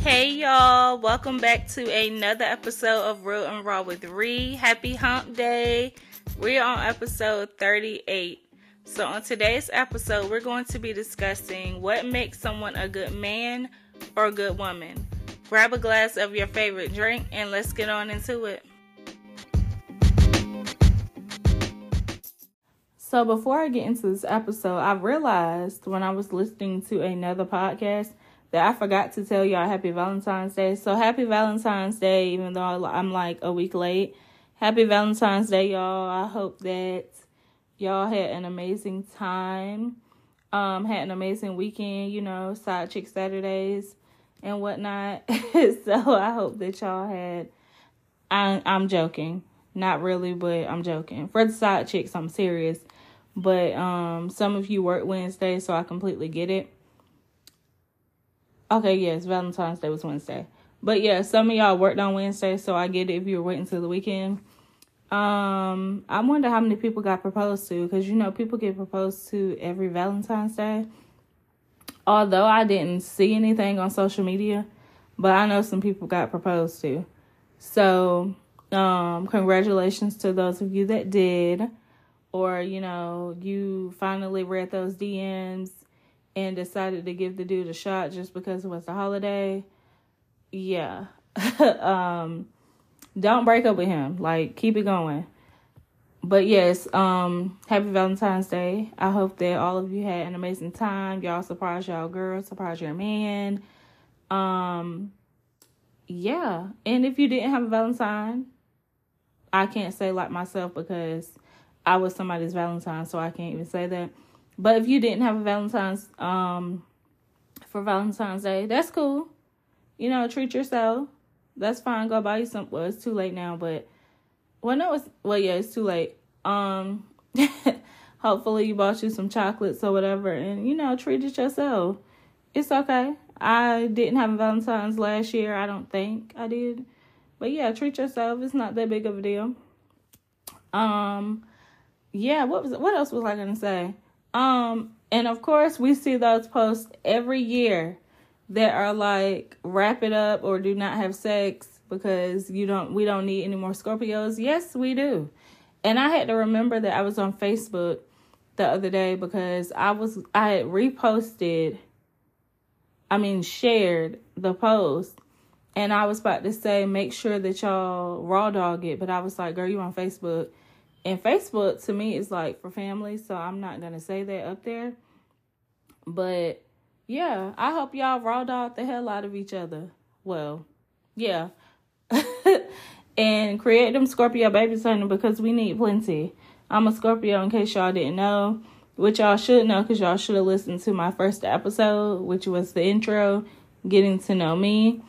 Hey y'all, welcome back to another episode of Real and Raw with Re. Happy Hump Day. We're on episode 38. So, on today's episode, we're going to be discussing what makes someone a good man or a good woman. Grab a glass of your favorite drink and let's get on into it. So, before I get into this episode, I realized when I was listening to another podcast that I forgot to tell y'all happy Valentine's Day. So, happy Valentine's Day, even though I'm like a week late. Happy Valentine's Day, y'all. I hope that y'all had an amazing time. Um, had an amazing weekend, you know, side chick Saturdays and whatnot. so I hope that y'all had I I'm joking. Not really, but I'm joking. For the side chicks, I'm serious. But um some of you work Wednesday, so I completely get it. Okay, yes, Valentine's Day was Wednesday. But yeah, some of y'all worked on Wednesday, so I get it if you were waiting till the weekend. Um, I wonder how many people got proposed to because you know people get proposed to every Valentine's Day. Although I didn't see anything on social media, but I know some people got proposed to. So, um, congratulations to those of you that did, or you know, you finally read those DMs and decided to give the dude a shot just because it was a holiday. Yeah. um don't break up with him. Like keep it going. But yes, um, happy Valentine's Day. I hope that all of you had an amazing time. Y'all surprise y'all girl, surprise your man. Um yeah. And if you didn't have a Valentine, I can't say like myself because I was somebody's Valentine, so I can't even say that. But if you didn't have a Valentine's um for Valentine's Day, that's cool. You know, treat yourself that's fine. Go buy you some. Well, it's too late now, but well, no, it's well, yeah, it's too late. Um, hopefully you bought you some chocolates or whatever, and you know, treated yourself. It's okay. I didn't have a Valentine's last year. I don't think I did, but yeah, treat yourself. It's not that big of a deal. Um, yeah. What was what else was I gonna say? Um, and of course we see those posts every year that are like wrap it up or do not have sex because you don't we don't need any more Scorpios. Yes, we do. And I had to remember that I was on Facebook the other day because I was I had reposted I mean shared the post and I was about to say make sure that y'all raw dog it, but I was like, girl, you on Facebook. And Facebook to me is like for family, so I'm not gonna say that up there. But yeah, I hope y'all raw dog the hell out of each other. Well, yeah. and create them Scorpio babies honey because we need plenty. I'm a Scorpio in case y'all didn't know, which y'all should know because y'all should have listened to my first episode, which was the intro, getting to know me.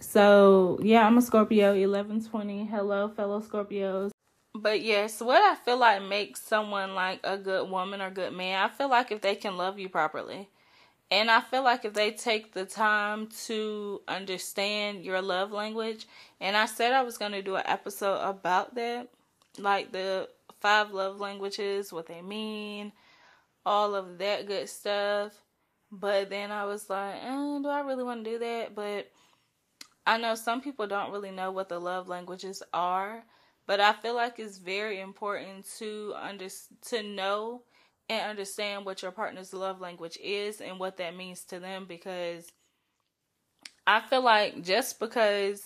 So yeah, I'm a Scorpio, 1120. Hello, fellow Scorpios. But yes, what I feel like makes someone like a good woman or good man, I feel like if they can love you properly. And I feel like if they take the time to understand your love language, and I said I was going to do an episode about that, like the five love languages, what they mean, all of that good stuff. But then I was like, eh, do I really want to do that? But I know some people don't really know what the love languages are, but I feel like it's very important to under to know and understand what your partner's love language is and what that means to them because I feel like just because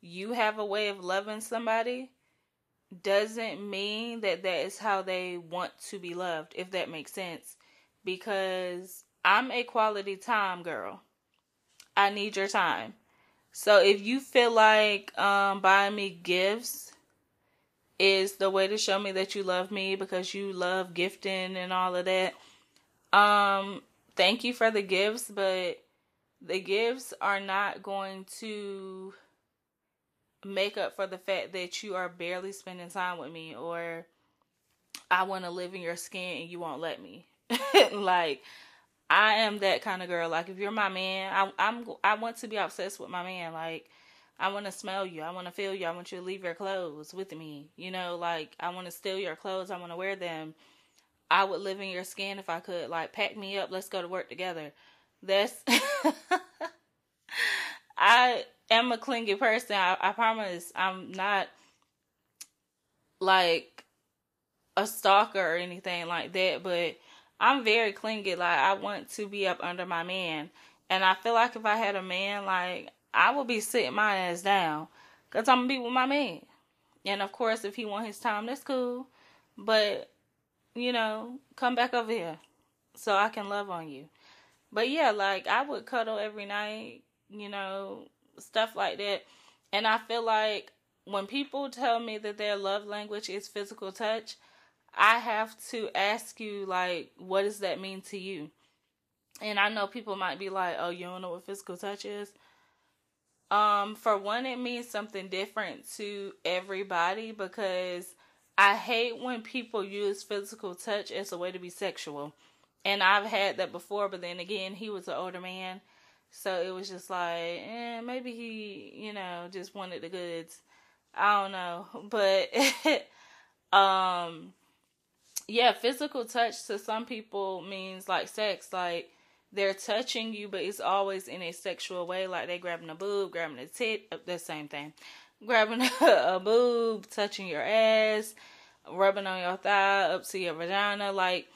you have a way of loving somebody doesn't mean that that is how they want to be loved, if that makes sense. Because I'm a quality time girl. I need your time. So if you feel like um, buying me gifts is the way to show me that you love me because you love gifting and all of that. Um, thank you for the gifts, but the gifts are not going to make up for the fact that you are barely spending time with me or I want to live in your skin and you won't let me. like I am that kind of girl. Like if you're my man, I I'm I want to be obsessed with my man. Like I want to smell you. I want to feel you. I want you to leave your clothes with me. You know, like I want to steal your clothes. I want to wear them. I would live in your skin if I could. Like pack me up. Let's go to work together. That's I am a clingy person. I, I promise I'm not like a stalker or anything like that, but I'm very clingy. Like I want to be up under my man. And I feel like if I had a man, like I will be sitting my ass down. Cause I'm gonna be with my man. And of course if he want his time, that's cool. But, you know, come back over here. So I can love on you. But yeah, like I would cuddle every night, you know, stuff like that. And I feel like when people tell me that their love language is physical touch, I have to ask you, like, what does that mean to you? And I know people might be like, oh, you don't know what physical touch is? Um, for one, it means something different to everybody because I hate when people use physical touch as a way to be sexual. And I've had that before, but then again, he was an older man. So it was just like, eh, maybe he, you know, just wanted the goods. I don't know. But um yeah, physical touch to some people means like sex, like they're touching you, but it's always in a sexual way, like they grabbing a boob, grabbing a tit, uh, the same thing. Grabbing a, a boob, touching your ass, rubbing on your thigh up to your vagina, like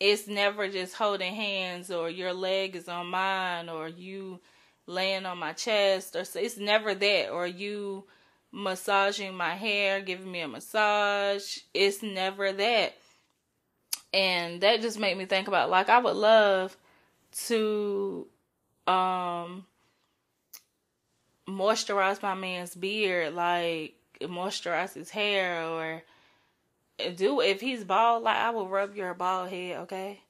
it's never just holding hands or your leg is on mine or you laying on my chest or it's never that or you massaging my hair, giving me a massage. It's never that. And that just made me think about like I would love to um moisturize my man's beard, like moisturize his hair or do if he's bald, like I will rub your bald head, okay?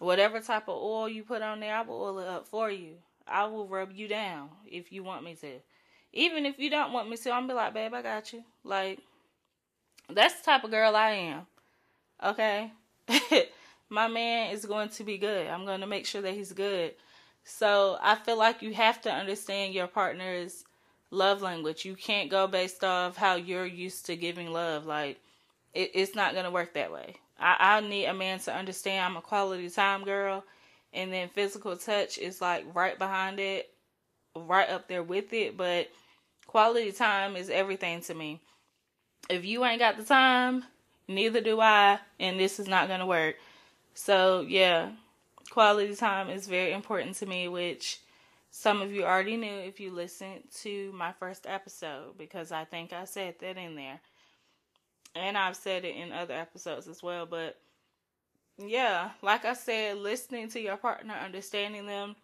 Whatever type of oil you put on there, I will oil it up for you. I will rub you down if you want me to. Even if you don't want me to, I'm be like, babe, I got you. Like, that's the type of girl I am. Okay? My man is going to be good. I'm going to make sure that he's good. So I feel like you have to understand your partner's love language. You can't go based off how you're used to giving love. Like, it, it's not gonna work that way. I, I need a man to understand I'm a quality time girl, and then physical touch is like right behind it, right up there with it. But quality time is everything to me. If you ain't got the time, neither do I, and this is not gonna work. So yeah, quality time is very important to me, which some of you already knew if you listened to my first episode because I think I said that in there. And I've said it in other episodes as well, but yeah, like I said, listening to your partner, understanding them,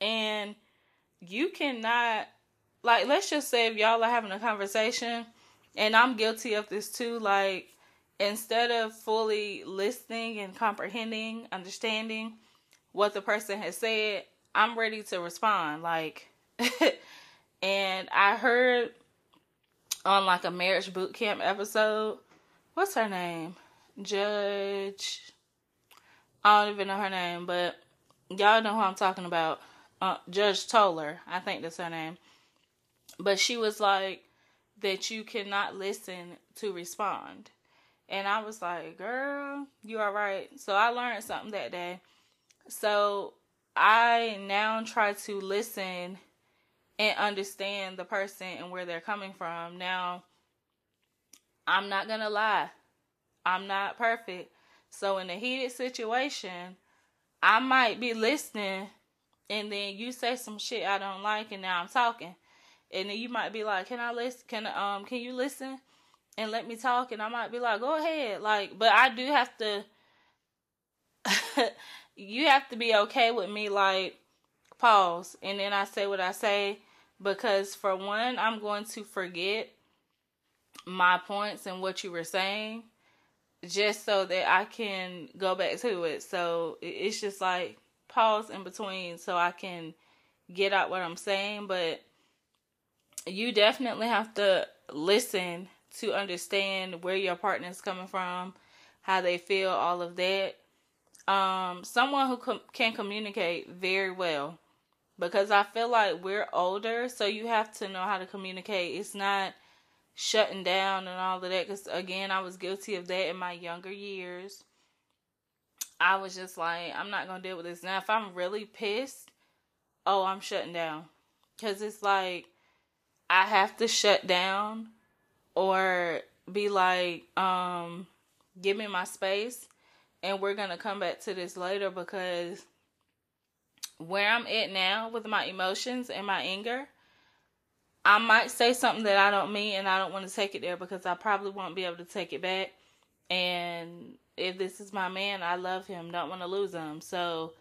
and you cannot, like, let's just say if y'all are having a conversation, and I'm guilty of this too, like, instead of fully listening and comprehending, understanding what the person has said, I'm ready to respond. Like, and I heard on like a marriage boot camp episode. What's her name? Judge. I don't even know her name, but y'all know who I'm talking about. Uh, Judge Toler, I think that's her name. But she was like that you cannot listen to respond. And I was like, girl, you are right. So I learned something that day. So I now try to listen and understand the person and where they're coming from. Now, I'm not going to lie. I'm not perfect. So in a heated situation, I might be listening and then you say some shit I don't like and now I'm talking. And then you might be like, "Can I listen? Can um can you listen and let me talk?" And I might be like, "Go ahead." Like, but I do have to you have to be okay with me like pause and then I say what I say because for one, I'm going to forget my points and what you were saying just so that I can go back to it. So it's just like pause in between so I can get out what I'm saying, but you definitely have to listen to understand where your partner is coming from, how they feel, all of that. Um, someone who com- can communicate very well because I feel like we're older, so you have to know how to communicate. It's not shutting down and all of that. Because again, I was guilty of that in my younger years. I was just like, I'm not gonna deal with this now. If I'm really pissed, oh, I'm shutting down. Cause it's like I have to shut down or be like, um, give me my space and we're gonna come back to this later because where I'm at now with my emotions and my anger, I might say something that I don't mean and I don't want to take it there because I probably won't be able to take it back. And if this is my man, I love him, don't want to lose him. So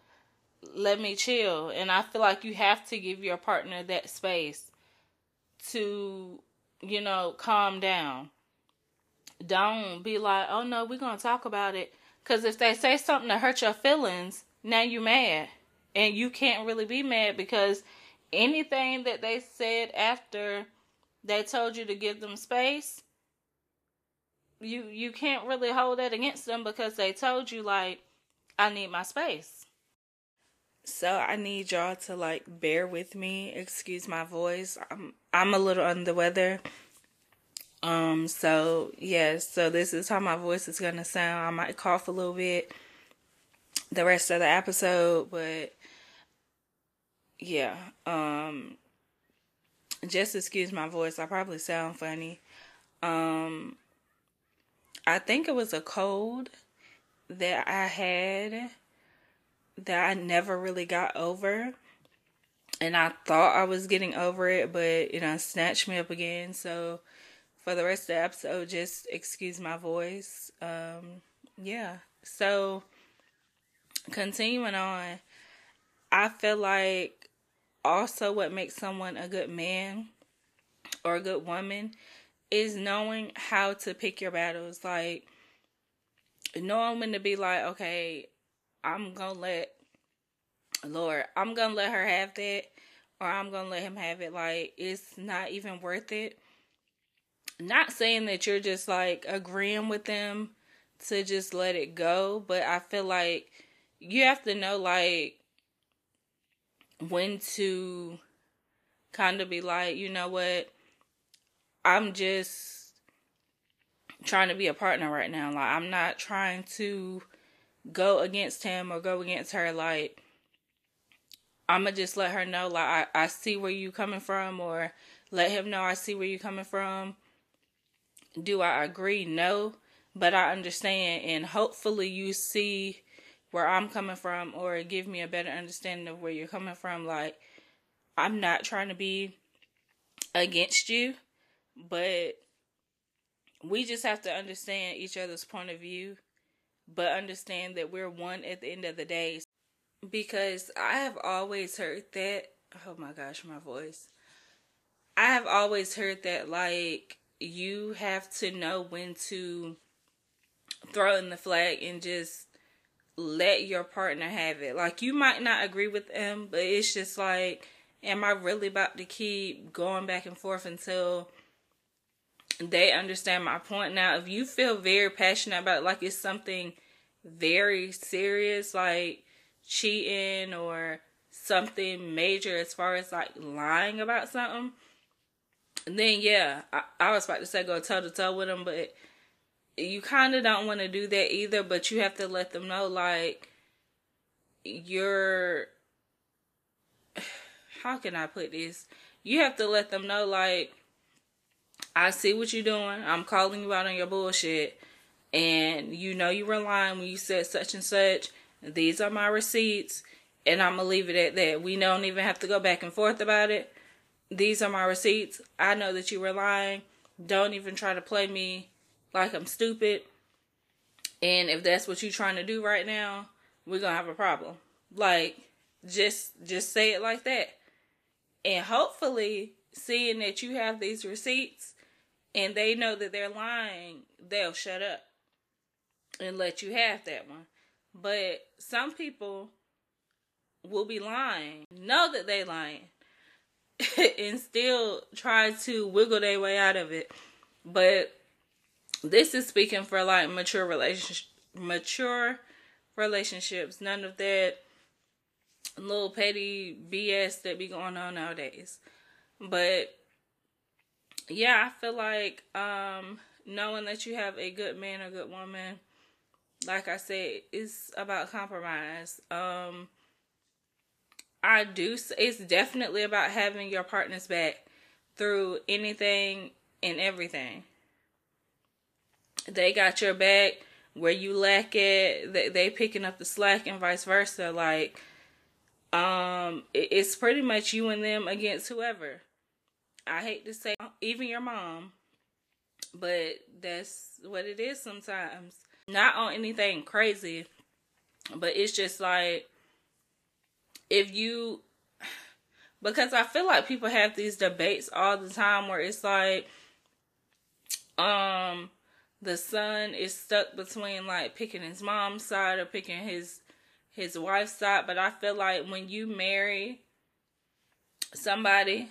let me chill. And I feel like you have to give your partner that space to, you know, calm down. Don't be like, oh no, we're going to talk about it. Because if they say something to hurt your feelings, now you mad. And you can't really be mad because anything that they said after they told you to give them space, you you can't really hold that against them because they told you like I need my space. So I need y'all to like bear with me. Excuse my voice. I'm I'm a little under the weather. Um so yes, yeah, so this is how my voice is going to sound. I might cough a little bit the rest of the episode, but yeah. Um just excuse my voice. I probably sound funny. Um I think it was a cold that I had that I never really got over. And I thought I was getting over it, but you know, snatched me up again. So for the rest of the episode, just excuse my voice. Um, yeah. So continuing on, I feel like also what makes someone a good man or a good woman is knowing how to pick your battles. Like knowing when to be like, okay, I'm gonna let Lord, I'm gonna let her have that, or I'm gonna let him have it. Like it's not even worth it. Not saying that you're just like agreeing with them to just let it go, but I feel like you have to know like when to kind of be like, you know what, I'm just trying to be a partner right now. Like I'm not trying to go against him or go against her. Like I'ma just let her know like I, I see where you coming from or let him know I see where you coming from. Do I agree? No. But I understand and hopefully you see where I'm coming from or give me a better understanding of where you're coming from. Like I'm not trying to be against you but we just have to understand each other's point of view, but understand that we're one at the end of the day. Because I have always heard that. Oh my gosh, my voice. I have always heard that, like, you have to know when to throw in the flag and just let your partner have it. Like, you might not agree with them, but it's just like, am I really about to keep going back and forth until they understand my point. Now, if you feel very passionate about it, like it's something very serious, like cheating or something major as far as like lying about something, then yeah, I, I was about to say go toe to toe with them, but you kind of don't want to do that either. But you have to let them know, like, you're. How can I put this? You have to let them know, like, I see what you're doing. I'm calling you out on your bullshit. And you know you were lying when you said such and such. These are my receipts. And I'm going to leave it at that. We don't even have to go back and forth about it. These are my receipts. I know that you were lying. Don't even try to play me like I'm stupid. And if that's what you're trying to do right now, we're going to have a problem. Like, just just say it like that. And hopefully, seeing that you have these receipts and they know that they're lying, they'll shut up and let you have that one. But some people will be lying, know that they lying, and still try to wiggle their way out of it. But this is speaking for like mature relationship, mature relationships. None of that little petty BS that be going on nowadays. But yeah, I feel like um, knowing that you have a good man or good woman, like I said, it's about compromise. Um, I do. It's definitely about having your partner's back through anything and everything. They got your back where you lack it. They, they picking up the slack and vice versa. Like, um, it's pretty much you and them against whoever. I hate to say even your mom, but that's what it is sometimes. Not on anything crazy, but it's just like if you because I feel like people have these debates all the time where it's like um the son is stuck between like picking his mom's side or picking his his wife's side, but I feel like when you marry somebody,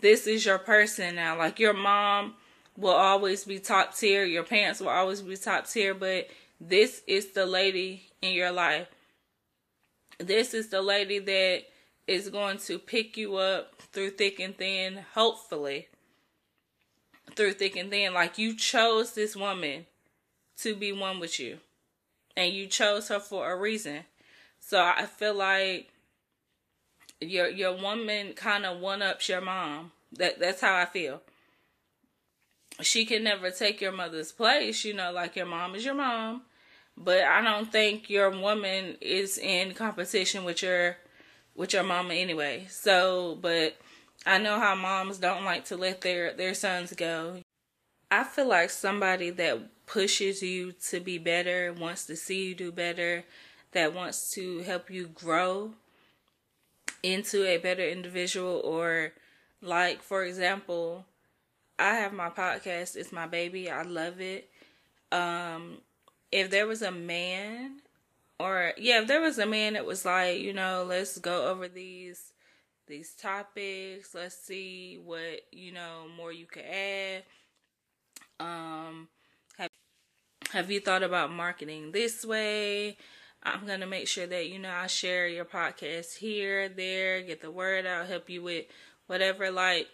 this is your person now. Like your mom will always be top tier, your parents will always be top tier, but this is the lady in your life. This is the lady that is going to pick you up through thick and thin, hopefully. Through thick and thin. Like you chose this woman to be one with you. And you chose her for a reason. So I feel like your your woman kind of one ups your mom. That that's how I feel. She can never take your mother's place, you know, like your mom is your mom but I don't think your woman is in competition with your with your mama anyway. So, but I know how moms don't like to let their their sons go. I feel like somebody that pushes you to be better, wants to see you do better, that wants to help you grow into a better individual or like for example, I have my podcast, it's my baby. I love it. Um if there was a man or yeah, if there was a man that was like, you know, let's go over these these topics, let's see what, you know, more you could add. Um have have you thought about marketing this way? I'm gonna make sure that you know I share your podcast here, there, get the word out, help you with whatever. Like,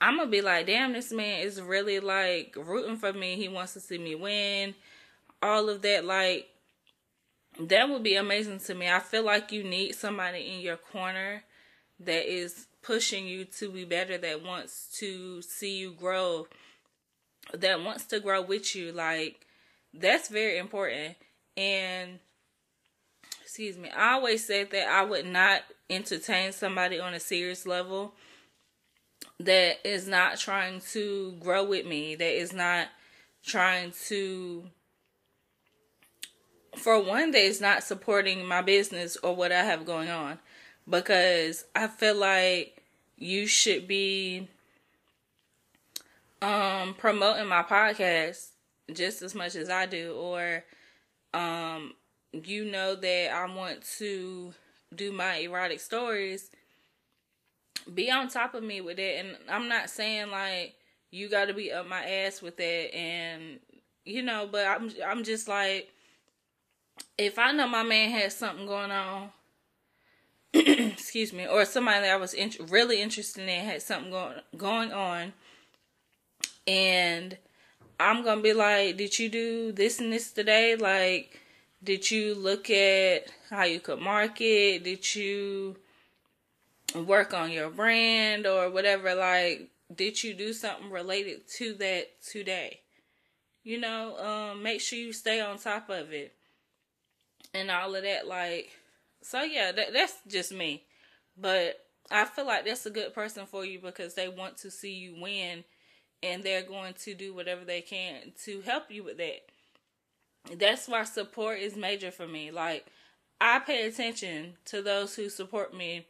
I'm gonna be like, damn, this man is really like rooting for me. He wants to see me win all of that, like that would be amazing to me. I feel like you need somebody in your corner that is pushing you to be better, that wants to see you grow, that wants to grow with you. Like, that's very important. And, excuse me, I always said that I would not entertain somebody on a serious level that is not trying to grow with me, that is not trying to for one that is not supporting my business or what I have going on. Because I feel like you should be um promoting my podcast just as much as I do or um you know that I want to do my erotic stories. Be on top of me with it. And I'm not saying like you got to be up my ass with that and you know but I'm I'm just like if I know my man has something going on, excuse me, or somebody that I was in, really interested in had something going going on, and I'm gonna be like, did you do this and this today? Like, did you look at how you could market? Did you work on your brand or whatever? Like, did you do something related to that today? You know, um, make sure you stay on top of it and all of that. Like, so yeah, that, that's just me. But I feel like that's a good person for you because they want to see you win and they're going to do whatever they can to help you with that. That's why support is major for me. Like, I pay attention to those who support me,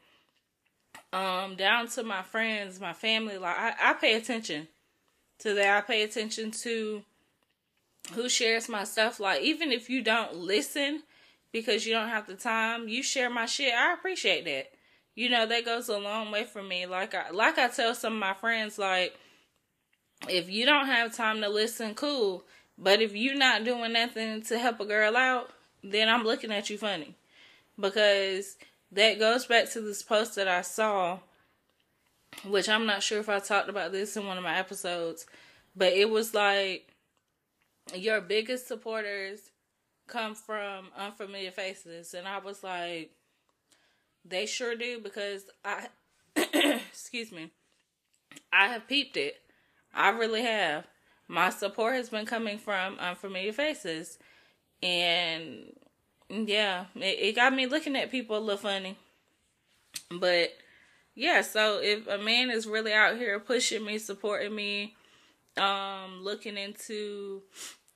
um, down to my friends, my family. Like, I, I pay attention to that. I pay attention to who shares my stuff. Like, even if you don't listen, because you don't have the time. You share my shit. I appreciate that. You know, that goes a long way for me. Like I like I tell some of my friends like if you don't have time to listen, cool. But if you're not doing nothing to help a girl out, then I'm looking at you funny. Because that goes back to this post that I saw, which I'm not sure if I talked about this in one of my episodes, but it was like your biggest supporters come from unfamiliar faces and I was like They sure do because I, excuse me, I have peeped it. I really have. My support has been coming from unfamiliar faces. And yeah, it, it got me looking at people a little funny. But yeah, so if a man is really out here pushing me, supporting me, um, looking into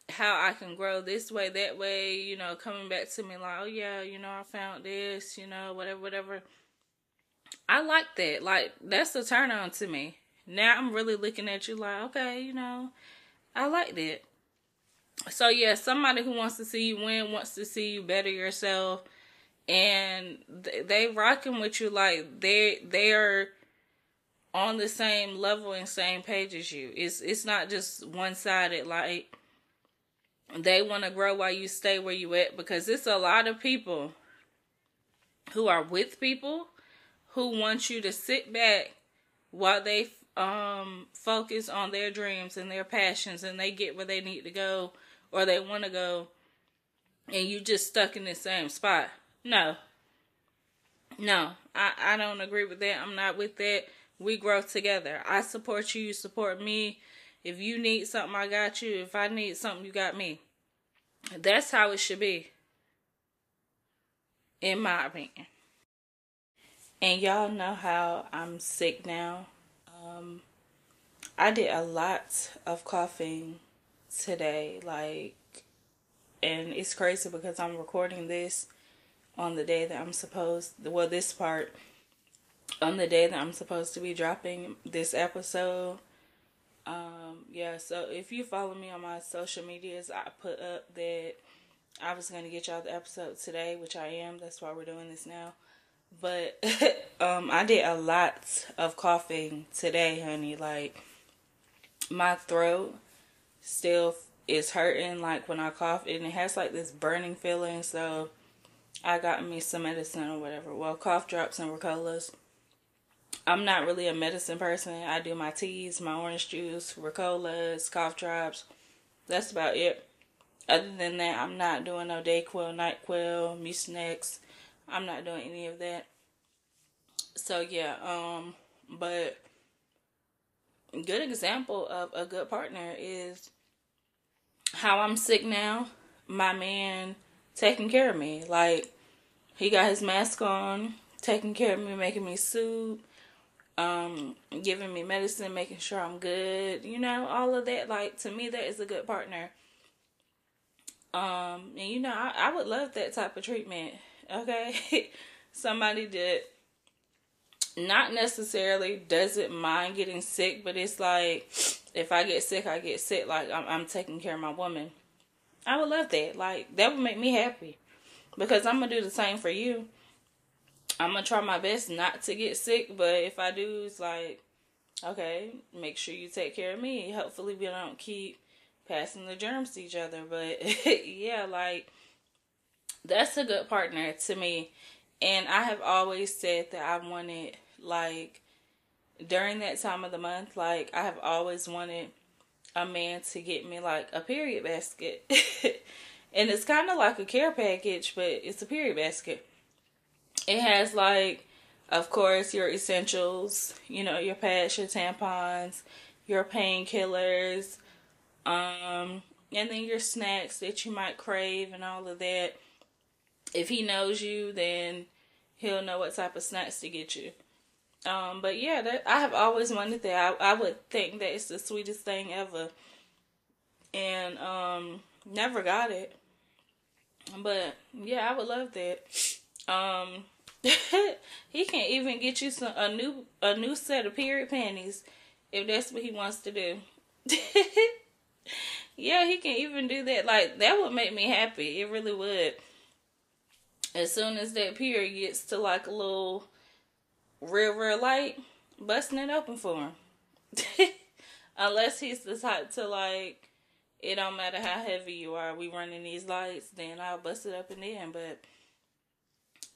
how I can grow this way, that way, you know, coming back to me like, oh yeah, you know, I found this, you know, whatever, whatever. I like that. Like that's a turn on to me. Now I'm really looking at you like, okay, you know, I like that. So yeah, somebody who wants to see you win, wants to see you better yourself, and they rocking with you like they they are on the same level and same page as you. It's it's not just one sided like they want to grow while you stay where you at because it's a lot of people who are with people who want you to sit back while they um focus on their dreams and their passions and they get where they need to go or they want to go and you just stuck in the same spot. No. No, I, I don't agree with that. I'm not with that. We grow together. I support you, you support me. If you need something, I got you. If I need something, you got me. That's how it should be. In my opinion. And y'all know how I'm sick now. Um, I did a lot of coughing today. Like, and it's crazy because I'm recording this on the day that I'm supposed well this part on the day that I'm supposed to be dropping this episode. Um yeah, so if you follow me on my social medias, I put up that I was going to get y'all the episode today, which I am. That's why we're doing this now. But um I did a lot of coughing today, honey. Like my throat still is hurting like when I cough and it has like this burning feeling, so I got me some medicine or whatever. Well, cough drops and Ricolas. I'm not really a medicine person. I do my teas, my orange juice, Ricolas, cough drops. That's about it. Other than that, I'm not doing no Dayquil, NyQuil, Mucinex. I'm not doing any of that. So yeah, um, but good example of a good partner is how I'm sick now. My man taking care of me. Like he got his mask on, taking care of me, making me soup, um, giving me medicine, making sure I'm good. You know, all of that. Like to me, that is a good partner. Um, and you know, I, I would love that type of treatment. Okay, somebody that not necessarily doesn't mind getting sick, but it's like if I get sick, I get sick. Like I'm, I'm taking care of my woman. I would love that. Like that would make me happy because I'm gonna do the same for you. I'm gonna try my best not to get sick, but if I do, it's like, okay, make sure you take care of me. Hopefully, we don't keep passing the germs to each other. But yeah, like that's a good partner to me. And I have always said that I wanted like during that time of the month, like I have always wanted a man to get me like a period basket. and it's kind of like a care package, but it's a period basket. It has like of course your essentials, you know, your pads, your tampons, your painkillers, um, and then your snacks that you might crave and all of that. If he knows you, then he'll know what type of snacks to get you. Um, but yeah, that I have always wanted that. I, I would think that it's the sweetest thing ever, and um, never got it. But yeah, I would love that. Um, he can even get you some a new a new set of period panties if that's what he wants to do. yeah, he can even do that. Like that would make me happy. It really would. As soon as that period gets to like a little real, real light, busting it open for him. Unless he's the type to like, it don't matter how heavy you are, we running these lights, then I'll bust it up and in. But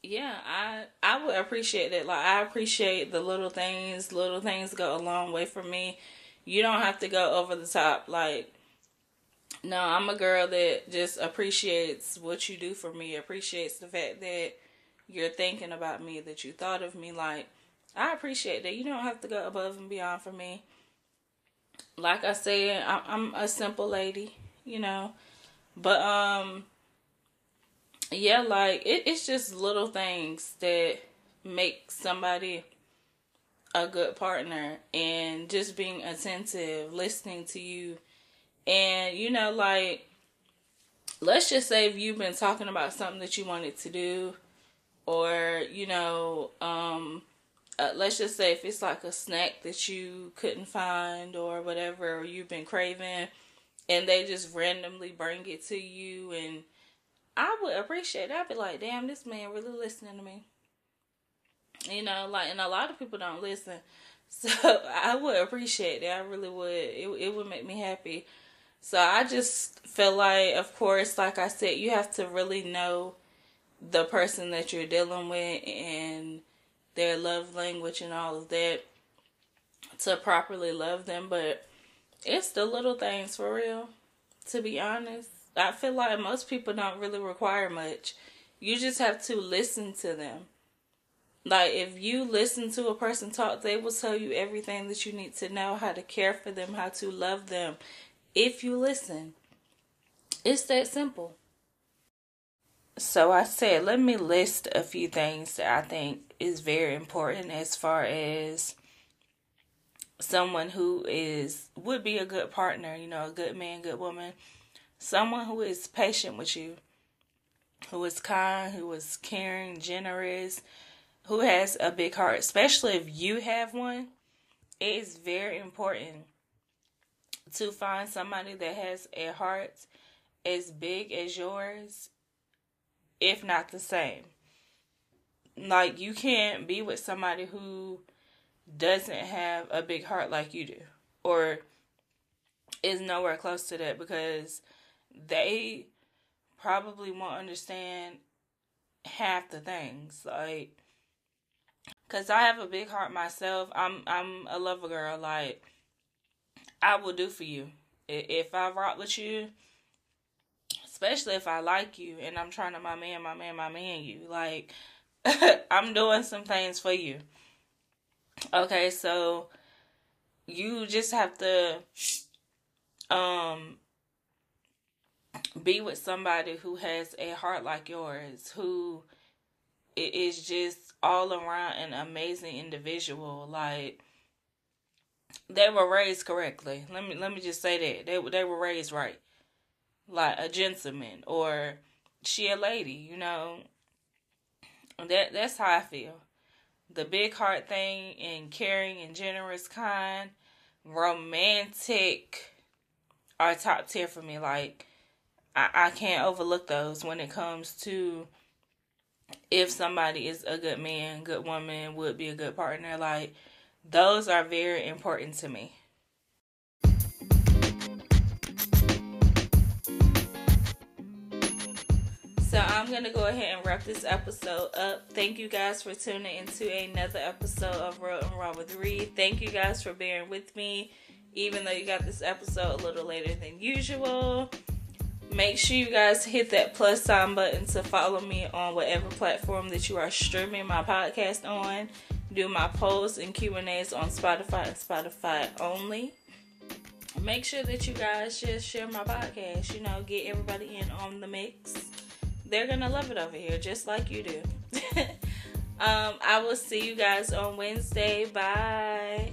yeah, I I would appreciate it. Like I appreciate the little things. Little things go a long way for me. You don't have to go over the top. Like, no, I'm a girl that just appreciates what you do for me. Appreciates the fact that you're thinking about me, that you thought of me. Like, I appreciate that. You don't have to go above and beyond for me. Like I said, I'm a simple lady, you know. But, um, yeah, like, it, it's just little things that make somebody a good partner and just being attentive, listening to you. And, you know, like, let's just say if you've been talking about something that you wanted to do, or, you know, um, uh, let's just say if it's like a snack that you couldn't find or whatever, or you've been craving, and they just randomly bring it to you, and I would appreciate it. I'd be like, damn, this man really listening to me. You know, like, and a lot of people don't listen. So I would appreciate that. I really would. It it would make me happy. So I just feel like, of course, like I said, you have to really know the person that you're dealing with and their love language and all of that to properly love them. But it's the little things for real. To be honest, I feel like most people don't really require much. You just have to listen to them like if you listen to a person talk, they will tell you everything that you need to know, how to care for them, how to love them. If you listen. It's that simple. So I said, let me list a few things that I think is very important as far as someone who is would be a good partner, you know, a good man, good woman. Someone who is patient with you, who is kind, who is caring, generous, who has a big heart, especially if you have one, it is very important to find somebody that has a heart as big as yours, if not the same. Like, you can't be with somebody who doesn't have a big heart like you do, or is nowhere close to that because they probably won't understand half the things. Like, Cause I have a big heart myself. I'm I'm a lover girl. Like I will do for you if I rock with you, especially if I like you and I'm trying to my man, my man, my man you. Like I'm doing some things for you. Okay, so you just have to um be with somebody who has a heart like yours, who is just all around an amazing individual. Like they were raised correctly. Let me let me just say that they they were raised right, like a gentleman or she a lady. You know, that that's how I feel. The big heart thing and caring and generous kind, romantic are top tier for me. Like I, I can't overlook those when it comes to if somebody is a good man, good woman, would be a good partner. Like, those are very important to me. So I'm going to go ahead and wrap this episode up. Thank you guys for tuning into another episode of Real and Raw with Re. Thank you guys for bearing with me, even though you got this episode a little later than usual. Make sure you guys hit that plus sign button to follow me on whatever platform that you are streaming my podcast on. Do my posts and Q&As on Spotify and Spotify only. Make sure that you guys just share my podcast. You know, get everybody in on the mix. They're going to love it over here, just like you do. um, I will see you guys on Wednesday. Bye.